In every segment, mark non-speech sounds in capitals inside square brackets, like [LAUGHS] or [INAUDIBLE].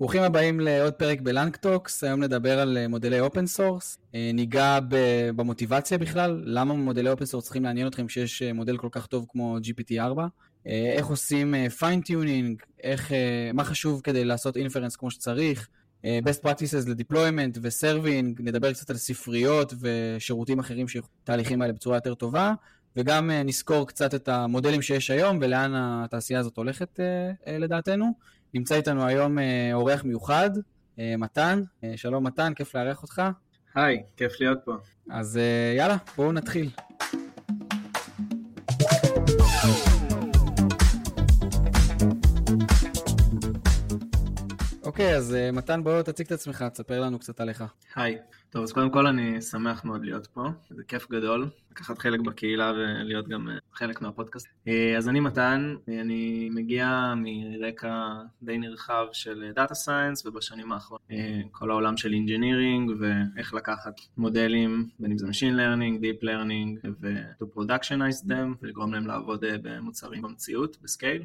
ברוכים הבאים לעוד פרק ב LangTalks, היום נדבר על מודלי open source, ניגע במוטיבציה בכלל, למה מודלי open source צריכים לעניין אתכם כשיש מודל כל כך טוב כמו GPT-4, איך עושים fine-tuning, מה חשוב כדי לעשות inference כמו שצריך, best practices ל deployment ו serving, נדבר קצת על ספריות ושירותים אחרים שהתהליכים האלה בצורה יותר טובה, וגם נסקור קצת את המודלים שיש היום ולאן התעשייה הזאת הולכת לדעתנו. נמצא איתנו היום אורח מיוחד, מתן. שלום מתן, כיף לארח אותך. היי, כיף להיות פה. אז יאללה, בואו נתחיל. אוקיי, אז מתן, בוא תציג את עצמך, תספר לנו קצת עליך. היי, טוב, אז קודם כל אני שמח מאוד להיות פה, זה כיף גדול, לקחת חלק בקהילה ולהיות גם חלק מהפודקאסט. אז אני מתן, אני מגיע מרקע די נרחב של data science, ובשנים האחרונות כל העולם של engineering, ואיך לקחת מודלים, בין אם זה Machine Learning, Deep Learning, ו-to productionize them, ולגרום להם לעבוד במוצרים במציאות, ב scale.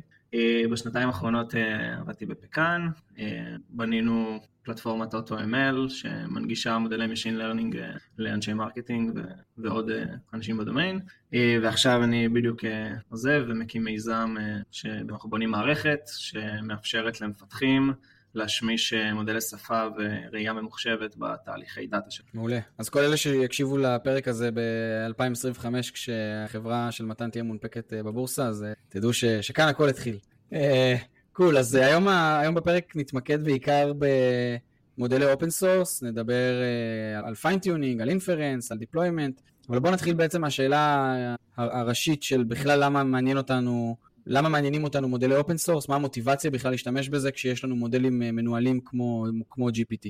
בשנתיים האחרונות עבדתי בפקאן, בנינו פלטפורמת AutoML שמנגישה מודלי Machine Learning לאנשי marketing ועוד אנשים בדומיין. ועכשיו אני בדיוק עוזב ומקים מיזם שאנחנו בונים מערכת שמאפשרת למפתחים להשמיש מודלי שפה וראייה ממוחשבת בתהליכי דאטה שלנו. מעולה. אז כל אלה שיקשיבו לפרק הזה ב-2025 כשהחברה של מתן תהיה מונפקת בבורסה, אז תדעו ש- שכאן הכל התחיל. קול, cool, אז היום, היום בפרק נתמקד בעיקר במודלי open source, נדבר על fine-tuning, על inference, על deployment, אבל בואו נתחיל בעצם מהשאלה הראשית של בכלל למה מעניין אותנו למה מעניינים אותנו מודלי open source? מה המוטיבציה בכלל להשתמש בזה כשיש לנו מודלים מנוהלים כמו, כמו GPT?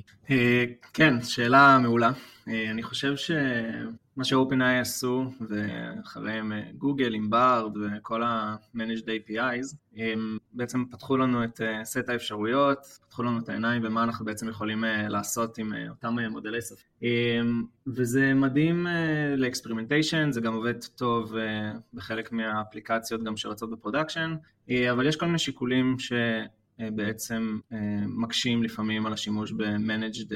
כן, שאלה מעולה. אני חושב שמה ש-OpenAI עשו, ואחריהם גוגל עם בארד וכל ה-Managed APIs, הם בעצם פתחו לנו את סט האפשרויות, פתחו לנו את העיניים במה אנחנו בעצם יכולים לעשות עם אותם מודלי שפה. וזה מדהים ל experimentation, זה גם עובד טוב בחלק מהאפליקציות גם שרצות ב production, אבל יש כל מיני שיקולים ש... בעצם מקשים לפעמים על השימוש ב-Managed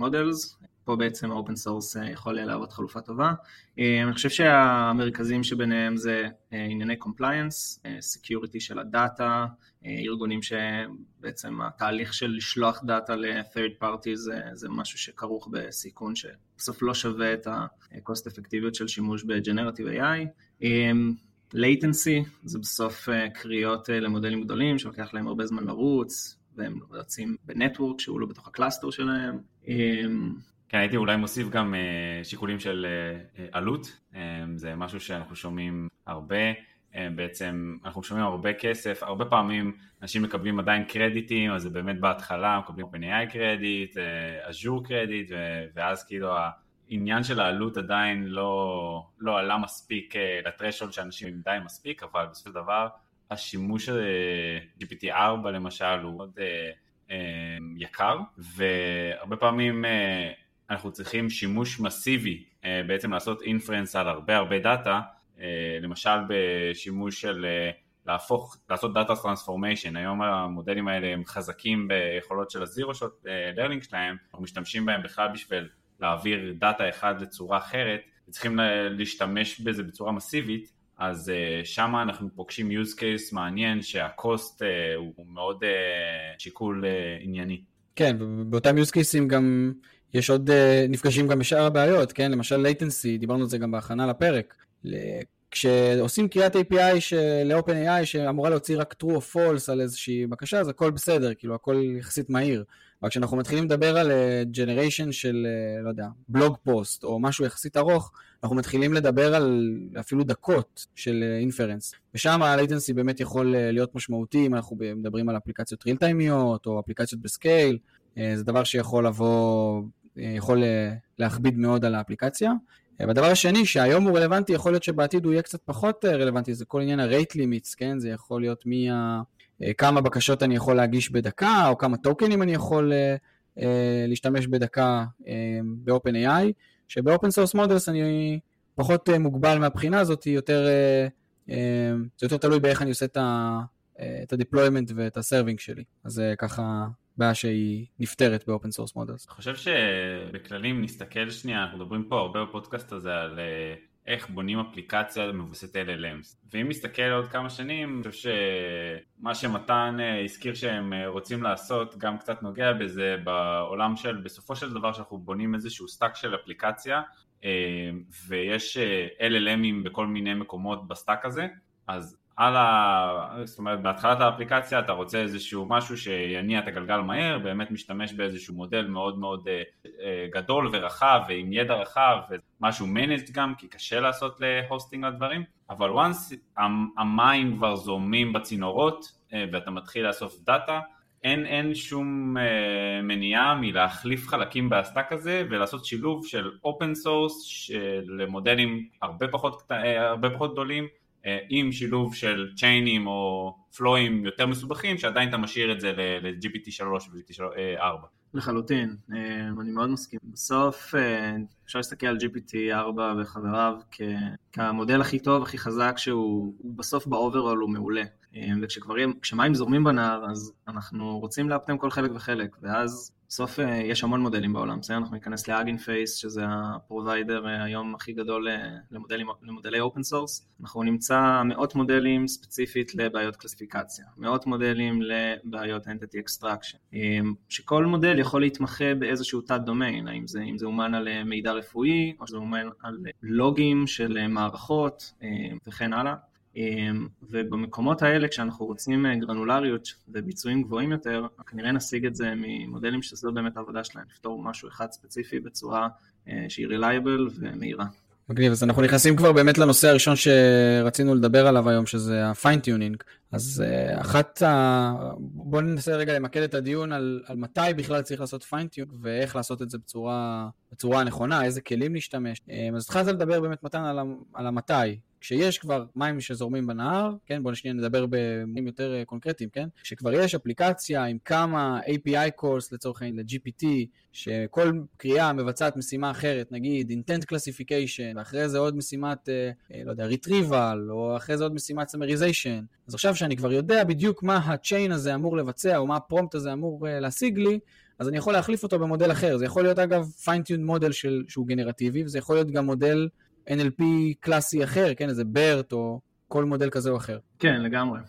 Models, פה בעצם ה-open source יכול להוות חלופה טובה. אני חושב שהמרכזים שביניהם זה ענייני compliance, security של הדאטה, ארגונים שבעצם התהליך של לשלוח דאטה ל-third party זה, זה משהו שכרוך בסיכון שבסוף לא שווה את ה-cost effectivity של שימוש ב-generative AI. Latency זה בסוף קריאות למודלים גדולים שלוקח להם הרבה זמן לרוץ והם רצים ב network שהוא לא בתוך ה cluster שלהם. כן, הייתי אולי מוסיף גם שיקולים של עלות, זה משהו שאנחנו שומעים הרבה, בעצם אנחנו שומעים הרבה כסף, הרבה פעמים אנשים מקבלים עדיין קרדיטים, אז זה באמת בהתחלה מקבלים OpenAI קרדיט, אג'ור קרדיט, ואז כאילו העניין של העלות עדיין לא, לא עלה מספיק לטרשול שאנשים די מספיק, אבל בסופו של דבר השימוש של GPT-4 למשל הוא מאוד יקר, והרבה פעמים אנחנו צריכים שימוש מסיבי בעצם לעשות inference על הרבה הרבה דאטה, למשל בשימוש של להפוך, לעשות data transformation, היום המודלים האלה הם חזקים ביכולות של ה zero-shot learning שלהם, אנחנו משתמשים בהם בכלל בשביל להעביר דאטה אחד לצורה אחרת, וצריכים להשתמש בזה בצורה מסיבית, אז שם אנחנו פוגשים use case מעניין שה cost הוא מאוד שיקול ענייני. כן, באותם use cases גם יש עוד נפגשים גם בשאר הבעיות, כן? למשל latency, דיברנו על זה גם בהכנה לפרק. כשעושים קריאת API ל-OpenAI שאמורה להוציא רק true או false על איזושהי בקשה, אז הכל בסדר, כאילו הכל יחסית מהיר. אבל כשאנחנו מתחילים לדבר על generation של, לא יודע, בלוג פוסט או משהו יחסית ארוך, אנחנו מתחילים לדבר על אפילו דקות של אינפרנס. ושם ה-latency באמת יכול להיות משמעותי אם אנחנו מדברים על אפליקציות real timeיות או אפליקציות בסקייל. זה דבר שיכול לבוא, יכול להכביד מאוד על האפליקציה. והדבר השני, שהיום הוא רלוונטי, יכול להיות שבעתיד הוא יהיה קצת פחות רלוונטי, זה כל עניין ה-rate limits, כן? זה יכול להיות מי ה... כמה בקשות אני יכול להגיש בדקה, או כמה טוקנים אני יכול להשתמש בדקה ב-OpenAI, שב-Open Source Models אני פחות מוגבל מהבחינה הזאת, יותר, זה יותר תלוי באיך אני עושה את ה-deployment ואת ה-serving שלי. אז ככה בעיה שהיא נפתרת ב open source models. אני חושב שבכללי אם נסתכל שנייה, אנחנו מדברים פה הרבה בפודקאסט הזה על אה, איך בונים אפליקציה מבוססת LLMs. ואם נסתכל עוד כמה שנים, אני חושב שמה שמתן אה, הזכיר שהם אה, רוצים לעשות גם קצת נוגע בזה בעולם של בסופו של דבר שאנחנו בונים איזשהו stack של אפליקציה ויש LLM ים בכל מיני מקומות ב stack הזה, אז על ה... זאת אומרת בהתחלת האפליקציה אתה רוצה איזשהו משהו שיניע את הגלגל מהר, באמת משתמש באיזשהו מודל מאוד מאוד uh, uh, גדול ורחב ועם ידע רחב ומשהו managed גם כי קשה לעשות ל hosting לדברים, אבל once המים כבר זורמים בצינורות uh, ואתה מתחיל לאסוף דאטה אין, אין שום uh, מניעה מלהחליף חלקים ב stack הזה ולעשות שילוב של open source למודלים הרבה פחות, uh, הרבה פחות גדולים אה, עם שילוב של צ'יינים או פלואים יותר מסובכים שעדיין אתה משאיר את זה ל-GPT 3 ו-GPT 4. לחלוטין, אה, אני מאוד מסכים. בסוף אה, אפשר להסתכל על GPT 4 וחבריו כמודל הכי טוב, הכי חזק, שהוא בסוף ב overall הוא מעולה. וכשמים זורמים בנהר, אז אנחנו רוצים לאפטם כל חלק וחלק, ואז בסוף אה, יש המון מודלים בעולם, בסדר? אנחנו ניכנס ל Hugging Face, שזה ה provider אה, היום הכי גדול אה, למודלים, למודלי open source. אנחנו נמצא מאות מודלים ספציפית לבעיות קלסיפיקציה, מאות מודלים לבעיות entity extraction, שכל מודל יכול להתמחה באיזשהו תת דומיין, האם זה, זה אומן על מידע רפואי, או שזה אומן על לוגים של מערכות וכן הלאה. אמ, ובמקומות האלה כשאנחנו רוצים אה, גרנולריות וביצועים גבוהים יותר, כנראה נשיג את זה ממודלים שזו באמת העבודה שלהם, לפתור משהו אחד ספציפי בצורה אה, שהיא reliable ומהירה. מגניב, אז אנחנו נכנסים כבר באמת לנושא הראשון שרצינו לדבר עליו היום, שזה ה fine-tuning. אז אה, אחת ה... בואו ננסה רגע למקד את הדיון על, על מתי בכלל צריך לעשות fine-tuning ואיך לעשות את זה בצורה, בצורה הנכונה, איזה כלים להשתמש. אז התחלת לדבר באמת מתן על, על המתי. כשיש כבר מים שזורמים בנהר, כן, בואו שנייה נדבר במילים יותר אה, קונקרטיים, כן, כשכבר יש אפליקציה עם כמה API calls לצורך העניין ל-GPT, שכל קריאה מבצעת משימה אחרת, נגיד intent classification, ואחרי זה עוד משימת, אה, אה, לא יודע, retrieval, או אחרי זה עוד משימת summarization, אז עכשיו שאני כבר יודע בדיוק מה ה-chain הזה אמור לבצע, או מה הפרומפט הזה אמור להשיג לי, אז אני יכול להחליף אותו במודל אחר. זה יכול להיות אגב fine-tuned מודל שהוא גנרטיבי, וזה יכול להיות גם מודל NLP קלאסי אחר, כן, איזה BERT או כל מודל כזה או אחר. כן, לגמרי.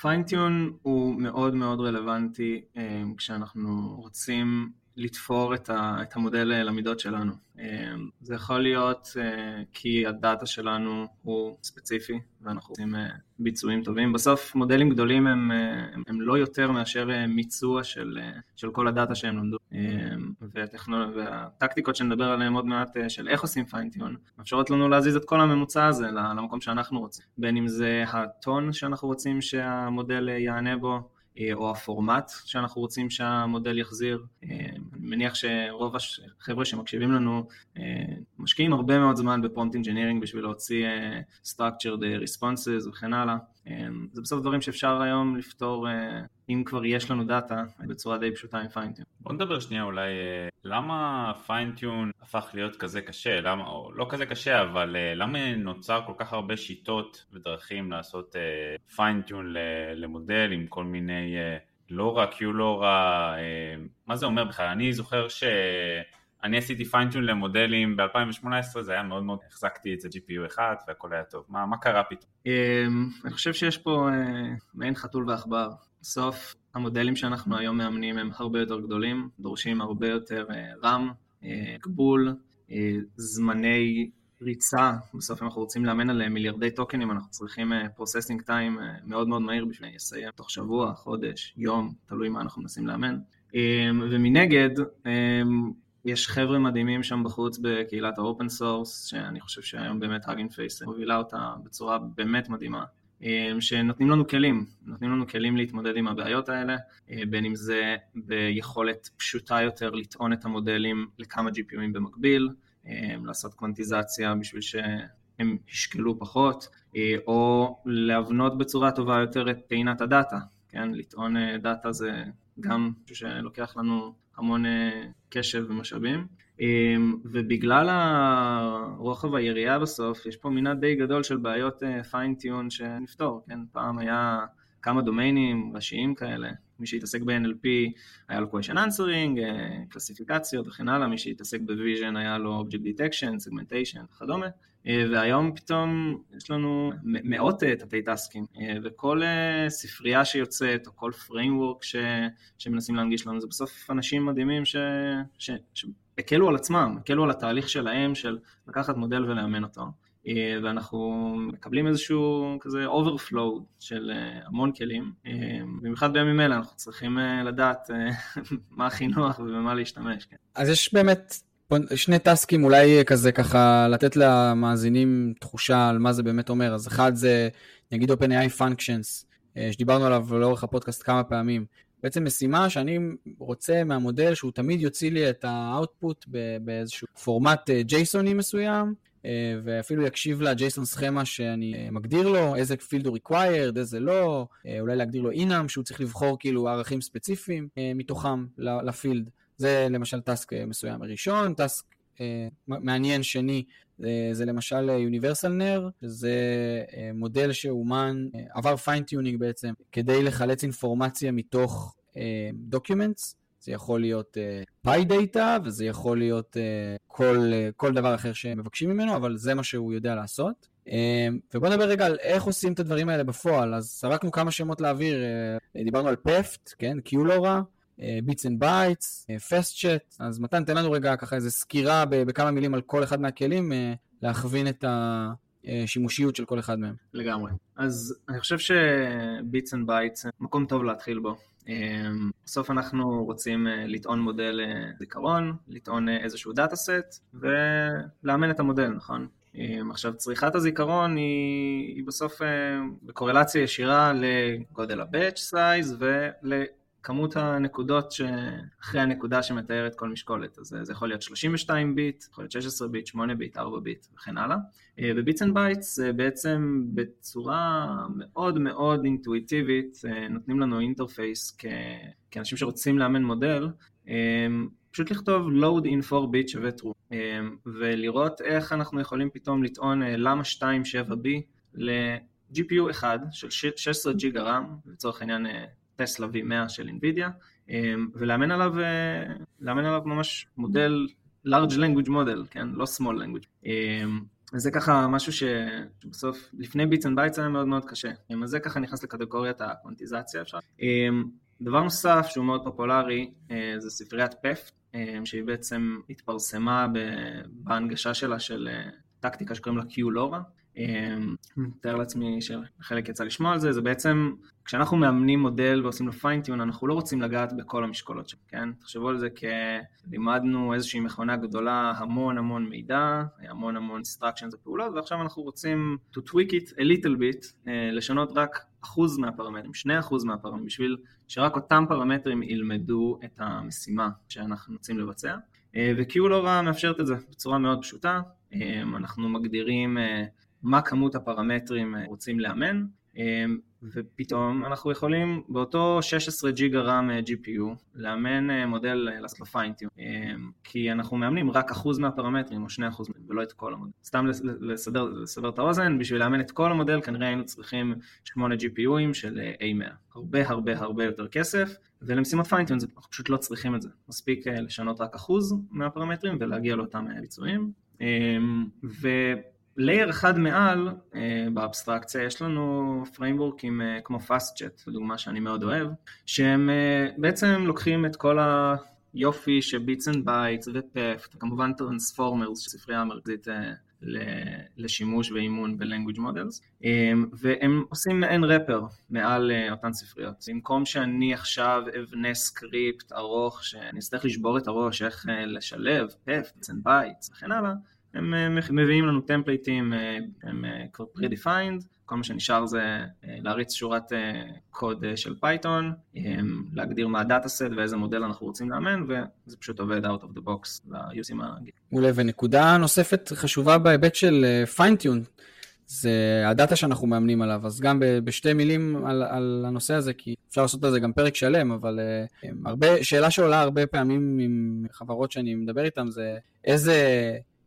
פיינטיון אמ, הוא מאוד מאוד רלוונטי אמ, כשאנחנו רוצים לתפור את, המודל למידות שלנו. אמ, זה יכול להיות אה, כי הדאטה שלנו הוא ספציפי ואנחנו אה, ביצועים טובים. בסוף מודלים גדולים הם, אה, הם לא יותר מאשר מיצוע של, של כל הדאטה שהם למדו. והטכנול... והטקטיקות שנדבר עליהן עוד מעט של איך עושים fine-tune, מאפשרות לנו להזיז את כל הממוצע הזה למקום שאנחנו רוצים. בין אם זה הטון שאנחנו רוצים שהמודל יענה בו, אה, או הפורמט שאנחנו רוצים שהמודל יחזיר. אה, אני מניח שרוב החבר'ה שמקשיבים לנו אה, משקיעים הרבה מאוד זמן ב prompt engineering בשביל להוציא structured responses וכן הלאה. זה בסוף דברים שאפשר היום לפתור אם כבר יש לנו דאטה בצורה די פשוטה עם fine-tune. בוא נדבר שנייה אולי למה fine-tune הפך להיות כזה קשה, למה, או לא כזה קשה אבל למה נוצר כל כך הרבה שיטות ודרכים לעשות fine-tune למודל עם כל מיני לא רע, Q לא רע, מה זה אומר בכלל? אני זוכר ש... אני עשיתי fine-tune למודלים ב-2018, זה היה מאוד מאוד, החזקתי את זה GPU אחד והכל היה טוב. מה, מה קרה פתאום? אמ, אני חושב שיש פה אה, מעין חתול ועכבר. בסוף המודלים שאנחנו היום מאמנים הם הרבה יותר גדולים, דורשים הרבה יותר אה, RAM, אה, גבול, זמני ריצה, בסוף אם אנחנו רוצים לאמן על מיליארדי טוקנים אנחנו צריכים processing time מאוד מאוד מהיר בשביל לסיים תוך שבוע, חודש, יום, תלוי מה אנחנו מנסים לאמן. אמ, ומנגד, יש חבר'ה מדהימים שם בחוץ בקהילת ה open source, שאני חושב שהיום באמת Hugging Face מובילה אותה בצורה באמת מדהימה, אה, שנותנים לנו כלים, נותנים לנו כלים להתמודד עם הבעיות האלה, אה, בין אם זה ביכולת פשוטה יותר לטעון את המודלים לכמה GPUים במקביל, אה, לעשות קוונטיזציה בשביל שהם ישקלו פחות, או להבנות בצורה טובה יותר את טעינת הדאטה, כן, לטעון דאטה זה גם משהו שלוקח לנו המון אה, קשב ומשאבים. אמ, ובגלל הרוחב היריעה בסוף, יש פה מנעד די גדול של בעיות פיינטיון אה, שנפתור, כן? פעם היה כמה דומיינים ראשיים כאלה, מי שהתעסק ב-NLP היה לו question answering, קלסיפיקציות וכן הלאה, מי שהתעסק ב-vision היה לו object detection, segmentation וכדומה. והיום פתאום יש לנו מאות תתי טסקים, וכל ספרייה שיוצאת, או כל framework ש, שמנסים להנגיש לנו, זה בסוף אנשים מדהימים ש, ש, שהקלו על עצמם, הקלו על התהליך שלהם, של לקחת מודל ולאמן אותו. ואנחנו מקבלים איזשהו כזה overflow של המון כלים, במיוחד בימים אלה אנחנו צריכים לדעת [LAUGHS] מה הכי נוח ובמה להשתמש. כן. אז יש באמת שני טסקים אולי כזה ככה לתת למאזינים תחושה על מה זה באמת אומר, אז אחד זה נגיד OpenAI Functions, שדיברנו עליו לאורך הפודקאסט כמה פעמים. בעצם משימה שאני רוצה מהמודל שהוא תמיד יוציא לי את האוטפוט באיזשהו פורמט ג'ייסוני מסוים, ואפילו יקשיב ל JSON schema שאני מגדיר לו, איזה field הוא required, איזה לא, אולי להגדיר לו enum שהוא צריך לבחור כאילו ערכים ספציפיים מתוכם ל field. זה למשל task מסוים ראשון, task מעניין שני זה למשל Universal NER, שזה מודל שאומן, עבר fine-tuning בעצם, כדי לחלץ אינפורמציה מתוך documents, זה יכול להיות PII uh, דאטה וזה יכול להיות uh, כל, uh, כל דבר אחר שמבקשים ממנו, אבל זה מה שהוא יודע לעשות. Uh, ובוא נדבר רגע על איך עושים את הדברים האלה בפועל. אז זרקנו כמה שמות לאוויר, uh, דיברנו על PEFT, כן, QLoRA, bitsandbytes, FastChat, אז מתן תן לנו רגע ככה איזה סקירה בכמה מילים על כל אחד מהכלים, uh, להכווין את השימושיות של כל אחד מהם. לגמרי. אז אני חושב ש bitsandbytes מקום טוב להתחיל בו. בסוף אנחנו רוצים לטעון מודל זיכרון, לטעון איזשהו data set ולאמן את המודל, נכון? עכשיו צריכת הזיכרון היא, היא בסוף בקורלציה ישירה לגודל ה-batch size ולכמות הנקודות אחרי הנקודה שמתארת כל משקולת, אז זה יכול להיות 32 ביט, יכול להיות 16 ביט, 8 ביט, 4 ביט וכן הלאה. ו bitsandbytes בעצם בצורה מאוד מאוד אינטואיטיבית נותנים לנו interface כאנשים שרוצים לאמן מודל, פשוט לכתוב load in 4 ביט שווה true ולראות איך אנחנו יכולים פתאום לטעון Llama 2 7B ל-GPU אחד של 16 ג'יגה RAM, לצורך העניין Tesla V100 של NVIDIA, ולאמן עליו, עליו ממש מודל large language model, כן? לא small language. וזה ככה משהו שבסוף, לפני bitsandbytes היה מאוד מאוד קשה. אז זה ככה נכנס לקטגוריית הקוונטיזציה אפשר. דבר נוסף שהוא מאוד פופולרי זה ספריית PEFT, שהיא בעצם התפרסמה בהנגשה שלה של טקטיקה שקוראים לה QLoRA. מתאר לעצמי שחלק יצא לשמוע על זה, זה בעצם כשאנחנו מאמנים מודל ועושים לו fine-tune אנחנו לא רוצים לגעת בכל המשקולות שלו, כן? תחשבו על זה כלימדנו איזושהי מכונה גדולה, המון המון מידע, המון המון instructions ופעולות ועכשיו אנחנו רוצים to tweak it a little bit, לשנות רק אחוז מהפרמטרים, שני אחוז מהפרמטרים, בשביל שרק אותם פרמטרים ילמדו את המשימה שאנחנו רוצים לבצע וקיולורה מאפשרת את זה בצורה מאוד פשוטה, אנחנו מגדירים מה כמות הפרמטרים רוצים לאמן, ופתאום אנחנו יכולים באותו 16 ג'יגה רם GPU לאמן מודל לעשות פיינטיון, כי אנחנו מאמנים רק אחוז מהפרמטרים או שני אחוז ולא את כל המודל. סתם לסדר, לסדר את האוזן, בשביל לאמן את כל המודל כנראה היינו צריכים 8 GPUים של A100, הרבה הרבה הרבה יותר כסף, ולמשימת פיינטיון אנחנו פשוט לא צריכים את זה, מספיק לשנות רק אחוז מהפרמטרים ולהגיע לאותם ביצועים. ו... לייר אחד מעל באבסטרקציה יש לנו פריימבורקים כמו FastJet, לדוגמה שאני מאוד אוהב, שהם בעצם לוקחים את כל היופי ש bitsandbytes ו PEFT, וכמובן Transformers, ספרייה המרכזית לשימוש ואימון ב-language models, והם עושים מעין wrapper מעל אותן ספריות. במקום שאני עכשיו אבנה סקריפט ארוך, שאני אצטרך לשבור את הראש איך לשלב PEFT, bitsandbytes וכן הלאה, הם מביאים לנו templateים, הם כבר pre-defined, כל מה שנשאר זה להריץ שורת קוד של Python, להגדיר מה ה data set ואיזה מודל אנחנו רוצים לאמן, וזה פשוט עובד out of the box ל use-ים הרגילים. מעולה, ונקודה נוספת חשובה בהיבט של fine-tune, זה הדאטה שאנחנו מאמנים עליו, אז גם בשתי מילים על, על הנושא הזה, כי אפשר לעשות על זה גם פרק שלם, אבל הרבה, שאלה שעולה הרבה פעמים עם חברות שאני מדבר איתן זה איזה...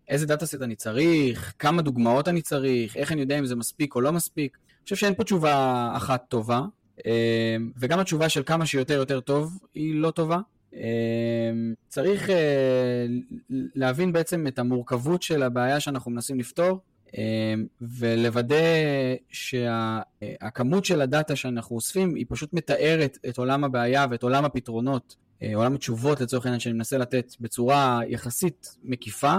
איזה data set אני צריך, כמה דוגמאות אני צריך, איך אני יודע אם זה מספיק או לא מספיק. אני חושב שאין פה תשובה אחת טובה. וגם התשובה של כמה שיותר יותר טוב היא לא טובה. צריך להבין בעצם את המורכבות של הבעיה שאנחנו מנסים לפתור, ולוודא שהכמות של הדאטה שאנחנו אוספים היא פשוט מתארת את עולם הבעיה ואת עולם הפתרונות, עולם התשובות לצורך העניין שאני מנסה לתת בצורה יחסית מקיפה.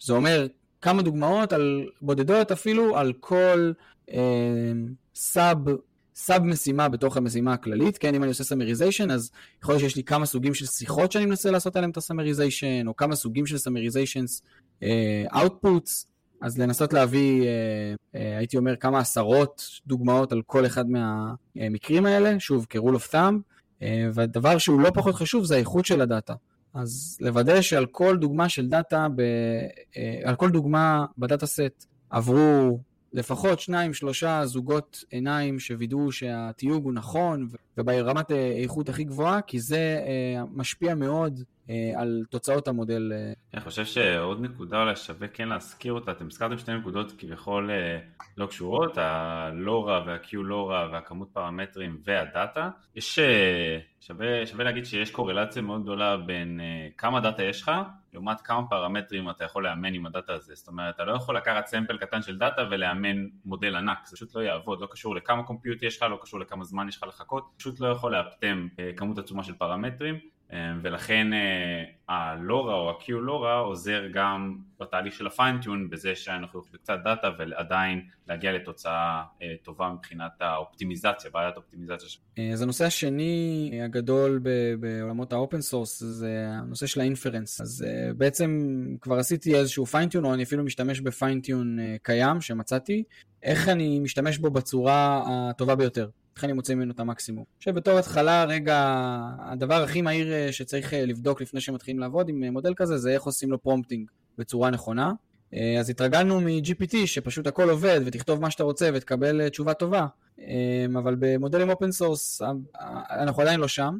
זה אומר כמה דוגמאות על בודדות אפילו על כל sub sub משימה בתוך המשימה הכללית, כן, אם אני עושה summarization, אז יכול להיות שיש לי כמה סוגים של שיחות שאני מנסה לעשות עליהם את ה summarization, או כמה סוגים של summarizations, outputs, אז לנסות להביא, uh, uh, הייתי אומר, כמה עשרות דוגמאות על כל אחד מהמקרים האלה, שוב, כ-rule of thumb, והדבר שהוא לא פחות חשוב זה האיכות של הדאטה. אז לוודא שעל כל דוגמה של דאטה, ב, uh, על כל דוגמה בדאטה סט עברו לפחות שניים, שלושה זוגות עיניים שווידאו שהתיוג הוא נכון וברמת איכות הכי גבוהה, כי זה משפיע מאוד על תוצאות המודל. אני חושב שעוד נקודה אולי שווה כן להזכיר אותה, אתם הזכרתם שתי נקודות כביכול לא קשורות, הלורה וה-Q-לורה והכמות פרמטרים והדאטה. יש, שווה, שווה להגיד שיש קורלציה מאוד גדולה בין כמה דאטה יש לך לעומת כמה פרמטרים אתה יכול לאמן עם הדאטה הזה, זאת אומרת אתה לא יכול לקחת sample קטן של דאטה ולאמן מודל ענק, זה פשוט לא יעבוד, לא קשור לכמה compute יש לך, לא קשור לכמה זמן יש לך לחכות, פשוט לא יכול לאפטם כמות עצומה של פרמטרים ולכן הלורה או ה-QLoRA עוזר גם בתהליך של ה fine-tune בזה שאנחנו יכולים קצת דאטה ועדיין להגיע לתוצאה טובה מבחינת האופטימיזציה, בעיית האופטימיזציה. אז הנושא השני הגדול בעולמות ה-open source זה הנושא של ה-inference. אז בעצם כבר עשיתי איזשהו fine-tune או אני אפילו משתמש ב-fine-tune קיים שמצאתי, איך אני משתמש בו בצורה הטובה ביותר. איך אני מוצא ממנו את המקסימום. עכשיו בתור התחלה, רגע, הדבר הכי מהיר שצריך לבדוק לפני שמתחילים לעבוד עם מודל כזה, זה איך עושים לו prompting בצורה נכונה. אז התרגלנו מ-GPT שפשוט הכל עובד ותכתוב מה שאתה רוצה ותקבל תשובה טובה, אבל במודלים open source אנחנו עדיין לא שם,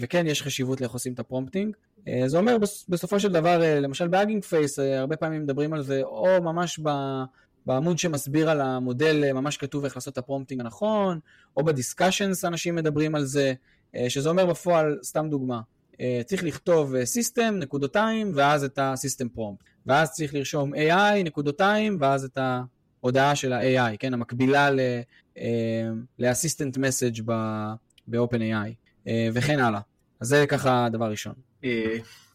וכן יש חשיבות לאיך עושים את ה-prompting. זה אומר בסופו של דבר, למשל ב-Hugging Face, הרבה פעמים מדברים על זה, או ממש ב... בעמוד שמסביר על המודל ממש כתוב איך לעשות את ה-prompting הנכון, או ב-discussions אנשים מדברים על זה, שזה אומר בפועל, סתם דוגמה, צריך לכתוב system, נקודותיים, ואז את prompt, ואז צריך לרשום AI, נקודותיים, ואז את ההודעה של ה-AI, כן, המקבילה ל-assistant message ב-OpenAI, וכן הלאה. אז זה ככה הדבר ראשון.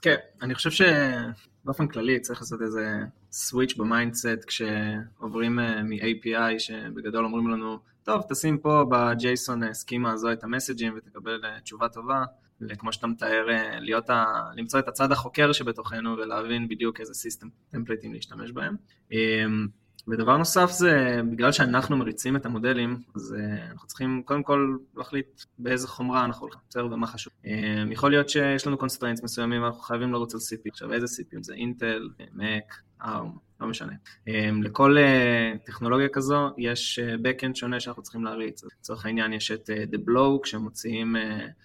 כן, אני חושב ש... באופן כללי צריך לעשות איזה switch ב-mindset כשעוברים מ-API שבגדול אומרים לנו, טוב, תשים פה ב-JSON schema הזו את ה-message ים ותקבל תשובה טובה, וכמו שאתה מתאר, להיות ה... למצוא את הצד החוקר שבתוכנו ולהבין בדיוק איזה system template ים להשתמש בהם. ודבר נוסף זה, בגלל שאנחנו מריצים את המודלים, אז אנחנו צריכים קודם כל להחליט באיזה חומרה אנחנו הולכים, בסדר, ומה חשוב. יכול להיות שיש לנו constraints מסוימים, אנחנו חייבים לרוץ על CPU. עכשיו, איזה CPU? זה Intel, Mac, ARM, לא משנה. לכל טכנולוגיה כזו יש backend שונה שאנחנו צריכים להריץ. לצורך העניין יש את TheBloke, כשמוציאים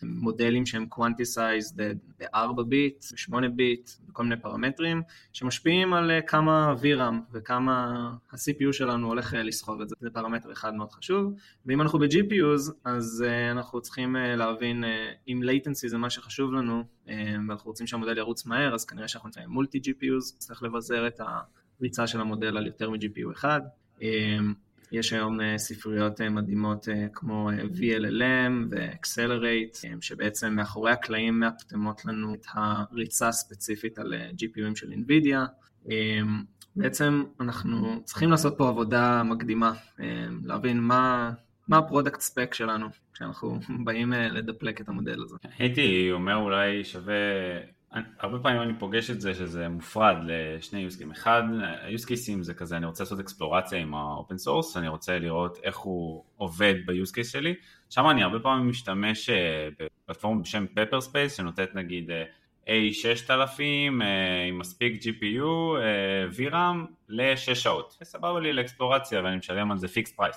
מודלים שהם quantized ב-4 ביט, ב-8 ביט, בכל מיני פרמטרים, שמשפיעים על כמה VRAM וכמה ה-CPU שלנו הולך לסחוב את זה. זה פרמטר אחד מאוד חשוב. ואם אנחנו ב-GPUs, אז אנחנו צריכים להבין אם latency זה מה שחשוב לנו, ואנחנו רוצים שהמודל ירוץ מהר, אז כנראה שאנחנו נצטרך מולטי GPUs, צריך לבזר את ה... ריצה של המודל על יותר מ-GPU אחד. יש היום ספריות מדהימות כמו VLLM ו-Accelerate, שבעצם מאחורי הקלעים מאפטמות לנו את הריצה הספציפית על GPUים של NVIDIA. בעצם אנחנו צריכים לעשות פה עבודה מקדימה, להבין מה, מה ה-product spec שלנו כשאנחנו [LAUGHS] באים ל-deploy את המודל הזה. הייתי אומר אולי שווה הרבה פעמים אני פוגש את זה שזה מופרד לשני cases. אחד, cases זה כזה, אני רוצה לעשות אקספלורציה עם ה-open source, אני רוצה לראות איך הוא עובד case שלי. שם אני הרבה פעמים משתמש בפלטפורמה בשם Paperspace, שנותנת נגיד A6000 עם מספיק GPU, VRAM ל-6 שעות. סבבה לי לאקספלורציה ואני משלם על זה fixed price.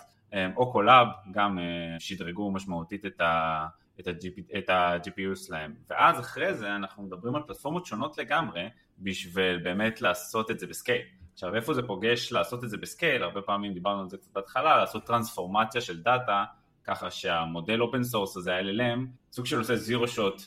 או Colab, גם שדרגו משמעותית את ה... את, ה-GP, את ה-GPU שלהם. ואז אחרי זה אנחנו מדברים על פלטפורמות שונות לגמרי בשביל באמת לעשות את זה ב-scale. עכשיו איפה זה פוגש לעשות את זה ב-scale, הרבה פעמים דיברנו על זה קצת בהתחלה, לעשות טרנספורמציה של דאטה ככה שהמודל open source הזה, ה-LLM, סוג של עושה zero-shot,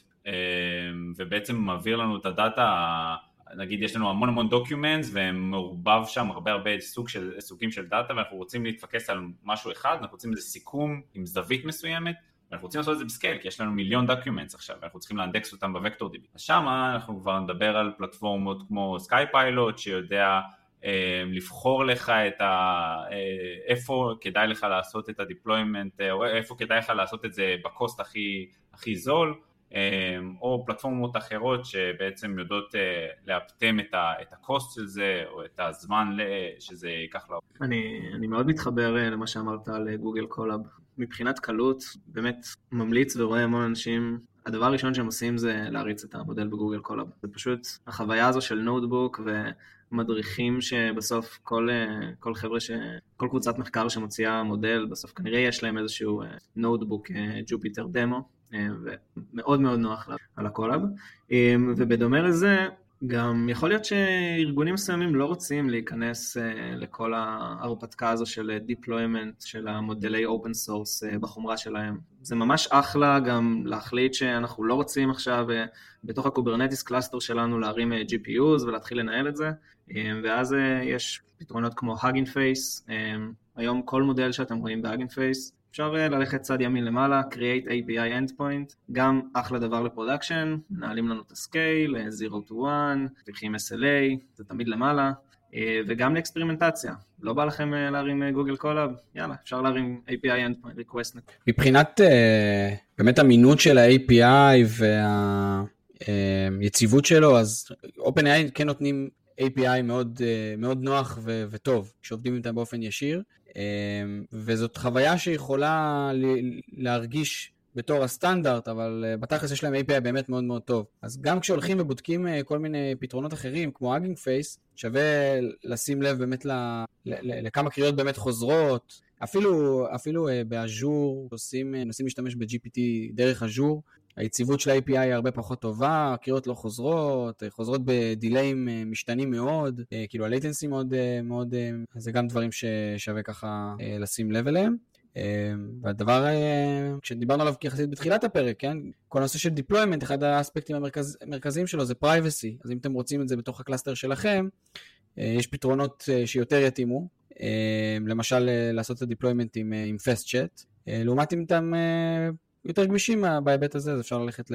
ובעצם מעביר לנו את הדאטה, נגיד יש לנו המון המון documents ומעורבב שם הרבה הרבה סוג של, סוגים של דאטה ואנחנו רוצים להתפקס על משהו אחד, אנחנו רוצים איזה סיכום עם זווית מסוימת ואנחנו רוצים לעשות את זה ב-scale, כי יש לנו מיליון documents עכשיו, ואנחנו צריכים לאנדקס אותם ב-vector DB. אז שמה אנחנו כבר נדבר על פלטפורמות כמו SkyPilot, שיודע אה, לבחור לך את ה... אה, איפה כדאי לך לעשות את ה-deployment, אה, או איפה כדאי לך לעשות את זה ב-cost הכי, הכי זול, אה, או פלטפורמות אחרות שבעצם יודעות אה, לאפטם את, ה, את ה-cost של זה, או את הזמן שזה ייקח לו. אני, אני מאוד מתחבר אה, למה שאמרת על Google Colab. מבחינת קלות, באמת ממליץ ורואה המון אנשים, הדבר הראשון שהם עושים זה להריץ את המודל ב-Google Colab. זה פשוט החוויה הזו של notebook ומדריכים שבסוף כל, כל חבר'ה, ש... כל קבוצת מחקר שמוציאה מודל, בסוף כנראה יש להם איזשהו notebook Jupyter דמו, ומאוד מאוד נוח על ה-Colab. ובדומה לזה, גם יכול להיות שארגונים מסוימים לא רוצים להיכנס אה, לכל ההרפתקה הזו של deployment של המודלי open source אה, בחומרה שלהם. זה ממש אחלה גם להחליט שאנחנו לא רוצים עכשיו אה, בתוך ה-Kubernetes cluster שלנו להרים GPUs ולהתחיל לנהל את זה, ואז יש פתרונות כמו Hugging Face, היום כל מודל שאתם רואים ב-Hugging Face אפשר ללכת צד ימין למעלה, Create API Endpoint, גם אחלה דבר ל-production, מנהלים לנו את ה-scale, 0 to 1, צריכים SLA, זה תמיד למעלה, אה, וגם לאקספרימנטציה. לא בא לכם אה, להרים Google Colab? יאללה, אפשר להרים API Endpoint Request. מבחינת אה, באמת אמינות של ה-API והיציבות שלו, אז OpenAI כן נותנים API מאוד, מאוד נוח ו- וטוב, כשעובדים איתם באופן ישיר. אמ, וזאת חוויה שיכולה להרגיש בתור הסטנדרט, אבל אה, בתכלס יש להם API באמת מאוד מאוד טוב. אז גם כשהולכים ובודקים אה, כל מיני פתרונות אחרים, כמו אגינג פייס, שווה לשים לב באמת ל, ל, לכמה קריאות באמת חוזרות. אפילו, אפילו אה, באז'ור, נוסעים להשתמש ב-GPT דרך אז'ור, היציבות של ה-API היא הרבה פחות טובה, הקריאות לא חוזרות, אה, חוזרות בדיליים אה, משתנים מאוד, אה, כאילו ה-latency מאוד, מאוד, זה גם דברים ששווה ככה לשים לב אליהם. והדבר, כשדיברנו עליו יחסית בתחילת הפרק, כן? כל הנושא של deployment, אחד האספקטים המרכז, המרכזיים שלו זה privacy, אז אם אתם רוצים את זה בתוך ה-cluster שלכם, יש פתרונות שיותר יתאימו, למשל לעשות את ה-deployment עם, עם FastChat, לעומת אם אתם יותר גמישים בהיבט הזה, אז אפשר ללכת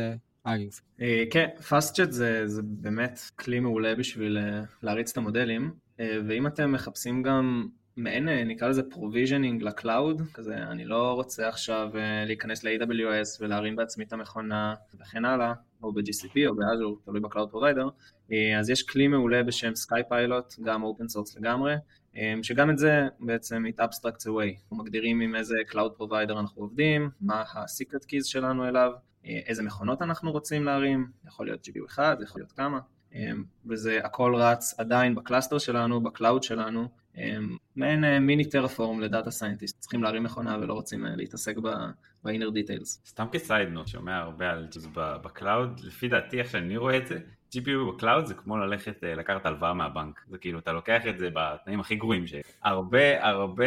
ל-Hugging. אה, כן, פאסט-צ'אט זה באמת כלי מעולה בשביל אה, להריץ את המודלים, אה, ואם אתם מחפשים גם מעין נקרא לזה provisioning ל-cloud, כזה אני לא רוצה עכשיו להיכנס ל-AWS ולהרים בעצמי את המכונה וכן הלאה, או ב-GCP או ב-Azure, תלוי ב-cloud provider, אז יש כלי מעולה בשם Sky גם open source לגמרי, שגם את זה בעצם it abstracts away, אנחנו מגדירים עם איזה Cloud Provider אנחנו עובדים, מה ה-Secret Keys שלנו אליו, אה, איזה מכונות אנחנו רוצים להרים, יכול להיות GPU אחד, יכול להיות כמה, אמ, וזה הכל רץ עדיין ב cluster שלנו, ב cloud שלנו, אמ, מעין אה, מיני Terraform ל data scientist, צריכים להרים מכונה ולא רוצים אה, להתעסק ב-inner details. סתם כ side note, שומע הרבה על ב cloud, לפי דעתי איך שאני רואה את זה, GPU ב cloud זה כמו ללכת אה, לקחת הלוואה מהבנק, זה כאילו אתה לוקח את זה בתנאים הכי גרועים שיש. הרבה הרבה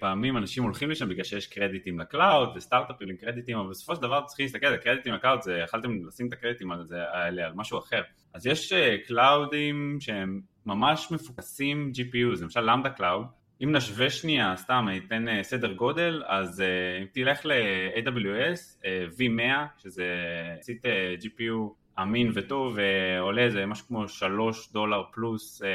פעמים אנשים הולכים לשם בגלל שיש קרדיטים ל cloud וסטארט-אפים עם קרדיטים, אבל בסופו של דבר צריכים להסתכל על קרדיטים ל cloud, זה יכלתם לשים את הקרדיטים על זה, האלה על משהו אחר. אז יש קלאודים שהם ממש מפוקסים GPU, למשל Lambda Cloud, אם נשווה שנייה, סתם אני אתן אה, סדר גודל, אז אם תלך ל-AWS, V100, שזה סיט GPU אמין וטוב ועולה איזה משהו כמו 3 דולר פלוס אה,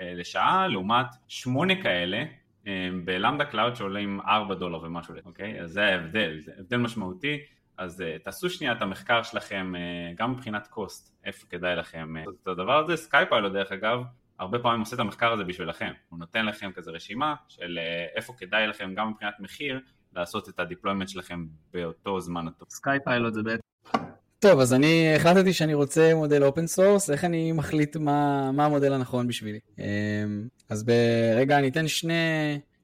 אה, לשעה לעומת 8 כאלה אה, ב Lambda Cloud שעולים 4 דולר ומשהו, אוקיי? אז זה ההבדל, זה הבדל משמעותי אז אה, תעשו שנייה את המחקר שלכם אה, גם מבחינת cost, איפה כדאי לכם אה, את הדבר הזה, SkyPilot דרך אגב, הרבה פעמים עושה את המחקר הזה בשבילכם, הוא נותן לכם כזה רשימה של אה, איפה כדאי לכם גם מבחינת מחיר לעשות את ה deployment שלכם באותו זמן. SkyPilot זה בעצם טוב, אז אני החלטתי שאני רוצה מודל open source, איך אני מחליט מה, מה המודל הנכון בשבילי. אמ, אז ברגע אני אתן שני,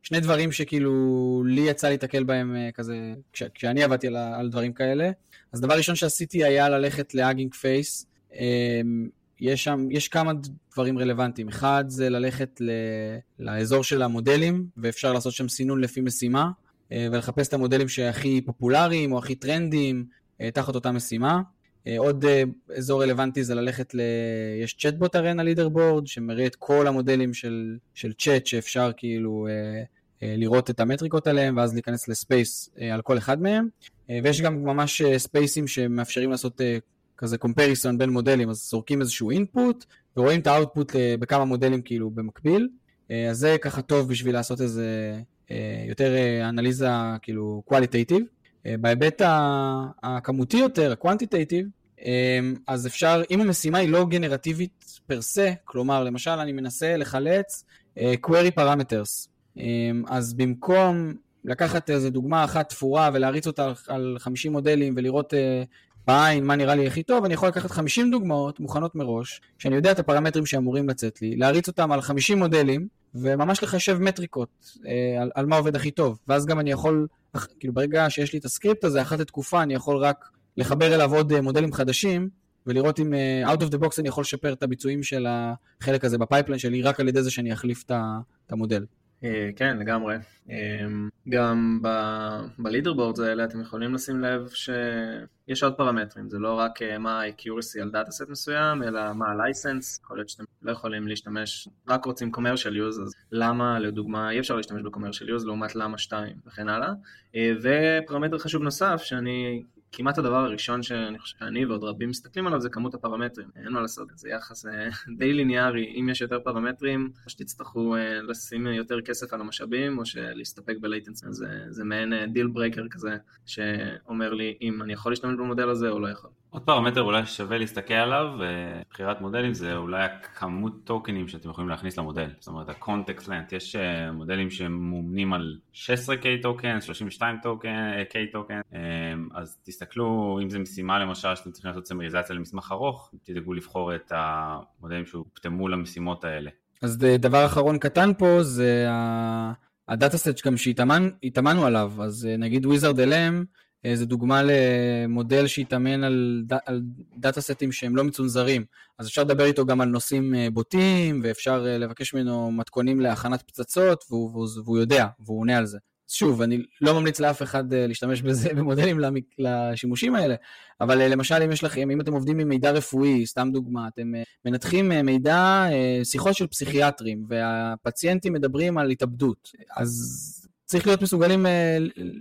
שני דברים שכאילו לי יצא להתקל בהם אה, כזה, כש, כשאני עבדתי על, על דברים כאלה. אז דבר ראשון שעשיתי היה ללכת לאגינג פייס. אמ, יש שם, יש כמה דברים רלוונטיים. אחד זה ללכת ל, לאזור של המודלים, ואפשר לעשות שם סינון לפי משימה. ולחפש את המודלים שהכי פופולריים או הכי טרנדיים תחת אותה משימה. עוד אזור רלוונטי זה ללכת ל... יש צ'טבוט ארנה לידרבורד שמראה את כל המודלים של, של צ'אט שאפשר כאילו לראות את המטריקות עליהם ואז להיכנס לספייס על כל אחד מהם. ויש גם ממש ספייסים שמאפשרים לעשות כזה קומפריסון בין מודלים, אז זורקים איזשהו אינפוט ורואים את האוטפוט בכמה מודלים כאילו במקביל. אז זה ככה טוב בשביל לעשות איזה יותר אנליזה כאילו qualitative. בהיבט הכמותי יותר, ה-quantitative, אז אפשר, אם המשימה היא לא גנרטיבית פר סה, כלומר למשל אני מנסה לחלץ query parameters, אז במקום לקחת איזה דוגמה אחת תפורה ולהריץ אותה על 50 מודלים ולראות בעין מה נראה לי הכי טוב, אני יכול לקחת 50 דוגמאות מוכנות מראש, שאני יודע את הפרמטרים שאמורים לצאת לי, להריץ אותם על 50 מודלים, וממש לחשב מטריקות אה, על, על מה עובד הכי טוב. ואז גם אני יכול, כאילו ברגע שיש לי את הסקריפט הזה, אחת לתקופה אני יכול רק לחבר אליו עוד אה, מודלים חדשים, ולראות אם אה, out of the box אני יכול לשפר את הביצועים של החלק הזה ב pipeline שלי, רק על ידי זה שאני אחליף את המודל. אה, כן, לגמרי. אה, גם ב leaderboards האלה אתם יכולים לשים לב שיש עוד פרמטרים, זה לא רק אה, מה ה-accuracy על data set מסוים, אלא מה ה-license, יכול להיות שאתם לא יכולים להשתמש, רק רוצים commercial use, אז למה לדוגמה אי אפשר להשתמש ב-commercial use לעומת למה 2 וכן הלאה. ופרמטר חשוב נוסף שאני כמעט הדבר הראשון שאני חושב שאני ועוד רבים מסתכלים עליו זה כמות הפרמטרים, אין מה לעשות, זה יחס [LAUGHS] די ליניארי, אם יש יותר פרמטרים, או שתצטרכו אה, לשים יותר כסף על המשאבים, או להסתפק ב latency, זה, זה מעין דיל אה, breaker כזה, שאומר לי אם אני יכול להשתמש במודל הזה או לא יכול. עוד פרמטר אולי שווה להסתכל עליו בבחירת מודלים זה אולי הכמות טוקנים שאתם יכולים להכניס למודל. זאת אומרת ה-context length. יש אה, מודלים שמאומנים על 16K token, 32K token אז תסתכלו אם זה משימה למשל שאתם צריכים לעשות סמריזציה למסמך ארוך תדאגו לבחור את המודלים שהותאמו למשימות האלה. אז דבר אחרון קטן פה זה ה data set גם שהתאמנו עליו. אז אה, נגיד WizardLM אה, זה דוגמה למודל שהתאמן על, על דאטה סטים שהם לא מצונזרים, אז אפשר לדבר איתו גם על נושאים אה, בוטים, ואפשר אה, לבקש ממנו מתכונים להכנת פצצות, והוא, והוא, והוא יודע, והוא עונה על זה. שוב, אני לא ממליץ לאף אחד להשתמש בזה [LAUGHS] במודלים לשימושים האלה, אבל למשל אם יש לכם, אם אתם עובדים עם מידע רפואי, סתם דוגמה, אתם מנתחים מידע, שיחות של פסיכיאטרים, והפציינטים מדברים על התאבדות, אז צריך להיות מסוגלים uh,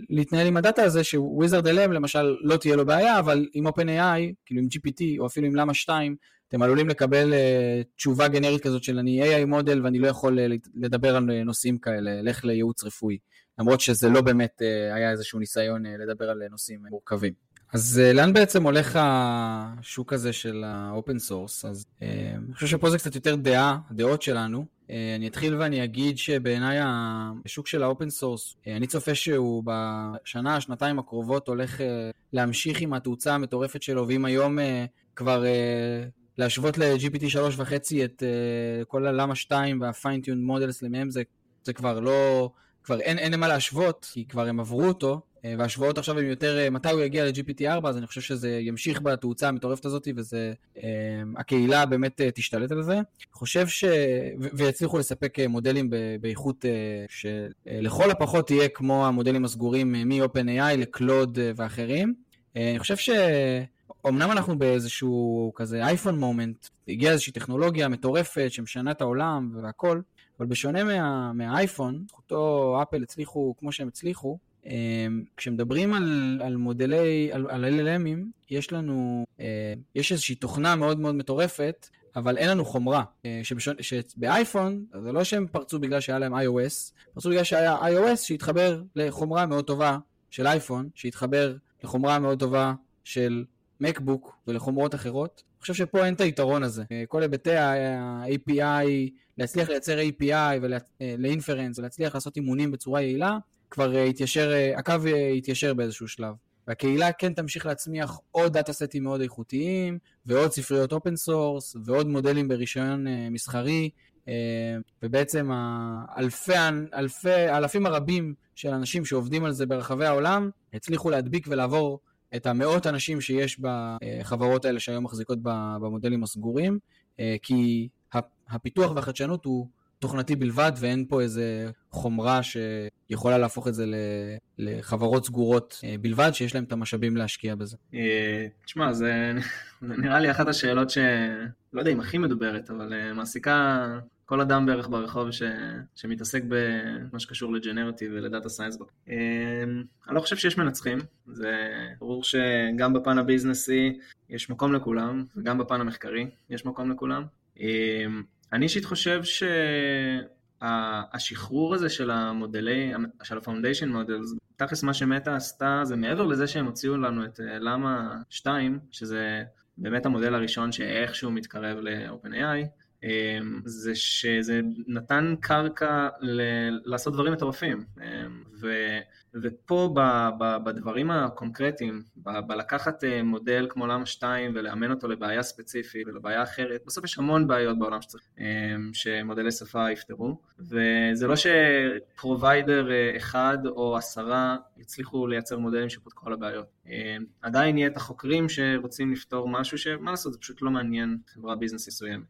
להתנהל עם הדאטה הזה שוויזרד LM למשל לא תהיה לו בעיה, אבל עם OpenAI, כאילו עם GPT או אפילו עם למה 2, אתם עלולים לקבל uh, תשובה גנרית כזאת של אני AI מודל ואני לא יכול uh, לדבר על נושאים כאלה, לך לייעוץ רפואי, למרות שזה לא באמת אה, היה איזשהו ניסיון אה, לדבר על נושאים מורכבים. אז אה, לאן בעצם הולך השוק הזה של ה open source? אז אה, אני חושב שפה זה קצת יותר דעה, דעות שלנו. אה, אני אתחיל ואני אגיד שבעיניי השוק של ה open source, אה, אני צופה שהוא בשנה, שנתיים הקרובות הולך אה, להמשיך עם התאוצה המטורפת שלו, ואם היום כבר להשוות ל-GPT 3.5 את כל הלמה 2 וה-fine-tuned models למיהם זה, זה כבר לא, כבר אין, אין מה להשוות, כי כבר הם עברו אותו, אה, וההשוואות עכשיו הן יותר אה, מתי הוא יגיע ל-GPT4, אז אני חושב שזה ימשיך בתאוצה המטורפת הזאת, וזה, אה, הקהילה באמת תשתלט על זה. חושב ש... ויצליחו לספק מודלים באיכות שלכל הפחות תהיה כמו המודלים הסגורים מ-OpenAI לקלוד ואחרים. אני חושב ש... אמנם אנחנו באיזשהו כזה אייפון מומנט, הגיעה איזושהי טכנולוגיה מטורפת שמשנה את העולם והכל, אבל בשונה מה, מהאייפון, זכותו אפל הצליחו כמו שהם הצליחו, אמ, כשמדברים על, על מודלי, על, על LLMים, יש לנו, אה, יש איזושהי תוכנה מאוד מאוד מטורפת, אבל אין לנו חומרה. שבשון, שבאייפון, זה לא שהם פרצו בגלל שהיה להם iOS, פרצו בגלל שהיה iOS שהתחבר לחומרה מאוד טובה של אייפון, שהתחבר לחומרה מאוד טובה של MacBook ולחומרות אחרות. אני חושב שפה אין את היתרון הזה. אה, כל היבטי ה-API, להצליח לייצר API ל inference ולהצליח לעשות אימונים בצורה יעילה, כבר אה, התיישר, אה, הקו אה, התיישר באיזשהו שלב. והקהילה כן תמשיך להצמיח עוד דאטה סטים מאוד איכותיים, ועוד ספריות open source, ועוד מודלים ברישיון מסחרי, ובעצם האלפי, אלפי, האלפים הרבים של אנשים שעובדים על זה ברחבי העולם, הצליחו להדביק ולעבור את המאות אנשים שיש בחברות האלה שהיום מחזיקות במודלים הסגורים, כי הפיתוח והחדשנות הוא תוכנתי בלבד, ואין פה איזה חומרה שיכולה להפוך את זה לחברות סגורות אה, בלבד, שיש להם את המשאבים להשקיע בזה. אה, תשמע, זה [LAUGHS] נראה לי אחת השאלות ש... לא יודע אם הכי מדוברת, אבל אה, מעסיקה כל אדם בערך ברחוב ש... שמתעסק במה שקשור לג'נרטיב ולדאטה סיינס. אני לא חושב שיש מנצחים, זה ברור שגם בפן הביזנסי יש מקום לכולם, וגם בפן המחקרי יש מקום לכולם. אני אישית חושב שהשחרור הזה של המודלי, של ה-Foundation Models, תכלס מה שמטה עשתה זה מעבר לזה שהם הוציאו לנו את אה, למה 2, שזה באמת המודל הראשון שאיכשהו מתקרב ל-OpenAI, זה שזה נתן קרקע ל- לעשות דברים מטורפים. אמ, ו- ופה ב- ב- בדברים הקונקרטיים, ב- בלקחת אה, מודל כמו למה 2 ולאמן אותו לבעיה ספציפית ולבעיה אחרת, בסוף יש המון בעיות בעולם שצריך, אמ, שמודלי שפה יפתרו, וזה לא שפרוביידר אה, אחד או עשרה יצליחו לייצר מודלים שפותחו כל הבעיות. עדיין יהיה את החוקרים שרוצים לפתור משהו שמה לעשות, זה פשוט לא מעניין חברה business מסוימת.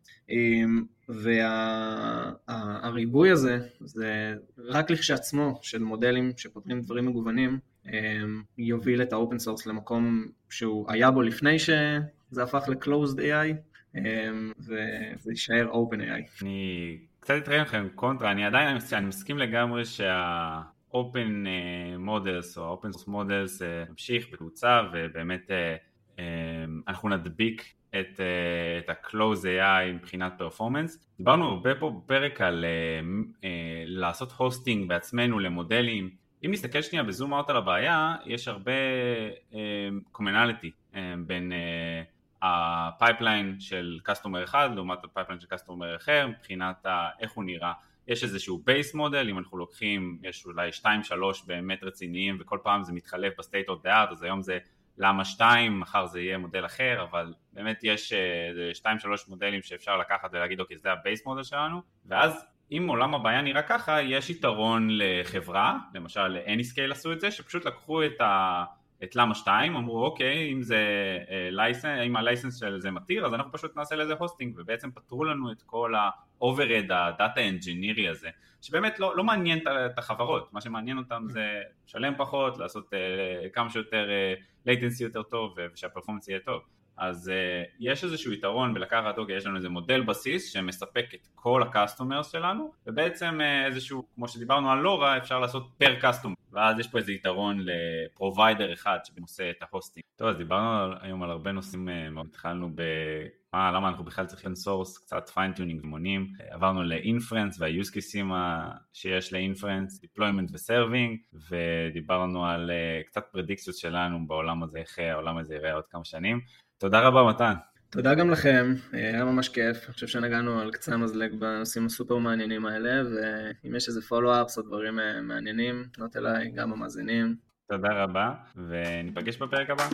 והריבוי וה, הזה, זה רק לכשעצמו של מודלים שפותרים דברים מגוונים, יוביל את ה open source למקום שהוא היה בו לפני שזה הפך ל-closed AI, וזה יישאר open AI. אני קצת אתראה לכם קונטרה, אני עדיין אני מסכים לגמרי שה... open models או open source models נמשיך בקבוצה ובאמת אנחנו נדביק את, את ה-close AI מבחינת performance. דיברנו הרבה פה בפרק על לעשות hosting בעצמנו למודלים. אם נסתכל שנייה ב zoom out על הבעיה, יש הרבה אה, בין ה pipeline של customer אחד לעומת ה pipeline של customer אחר מבחינת איך הוא נראה. יש איזשהו base model, אם אנחנו לוקחים, יש אולי 2-3 באמת רציניים וכל פעם זה מתחלף ב state of the art, אז היום זה למה 2, מחר זה יהיה מודל אחר, אבל באמת יש 2-3 אה, מודלים שאפשר לקחת ולהגיד אוקיי זה ה base model שלנו, ואז אם עולם הבעיה נראה ככה, יש יתרון לחברה, למשל Anyscale עשו את זה, שפשוט לקחו את ה... את למה 2, אמרו אוקיי, אם זה license, אה, אם ה license של זה מתיר, אז אנחנו פשוט נעשה לזה hosting, ובעצם פתרו לנו את כל ה-overhead, ה data engineering הזה, שבאמת לא, לא מעניין את החברות, מה שמעניין אותם זה לשלם פחות, לעשות אה, כמה שיותר uh, latency יותר טוב ושה performance יהיה טוב. אז אה, יש איזשהו יתרון בלקחת, אוקיי, יש לנו איזה מודל בסיס שמספק את כל ה customers שלנו, ובעצם אה, איזשהו, כמו שדיברנו על לורה, אפשר לעשות per customer, ואז יש פה איזה יתרון ל provider אחד שעושה את ה hosting. טוב, אז דיברנו היום על הרבה נושאים, אה, התחלנו ב... מה, למה אנחנו בכלל צריכים source, קצת fine tuning מונים, עברנו ל inference וה use case ים שיש ל inference, deployment ו serving, ודיברנו על uh, קצת פרדיקציות שלנו בעולם הזה, איך העולם הזה יראה עוד כמה שנים. תודה רבה מתן. תודה גם לכם, היה ממש כיף, אני חושב שנגענו על קצה המזלג בנושאים הסופר מעניינים האלה, ואם יש איזה follow-ups או דברים אה, מעניינים, תפנו אליי, גם המאזינים. תודה רבה, וניפגש בפרק הבא.